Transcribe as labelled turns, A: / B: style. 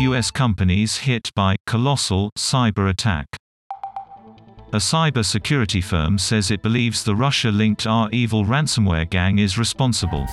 A: U.S. companies hit by colossal cyber attack. A cybersecurity firm says it believes the Russia linked REvil ransomware gang is responsible.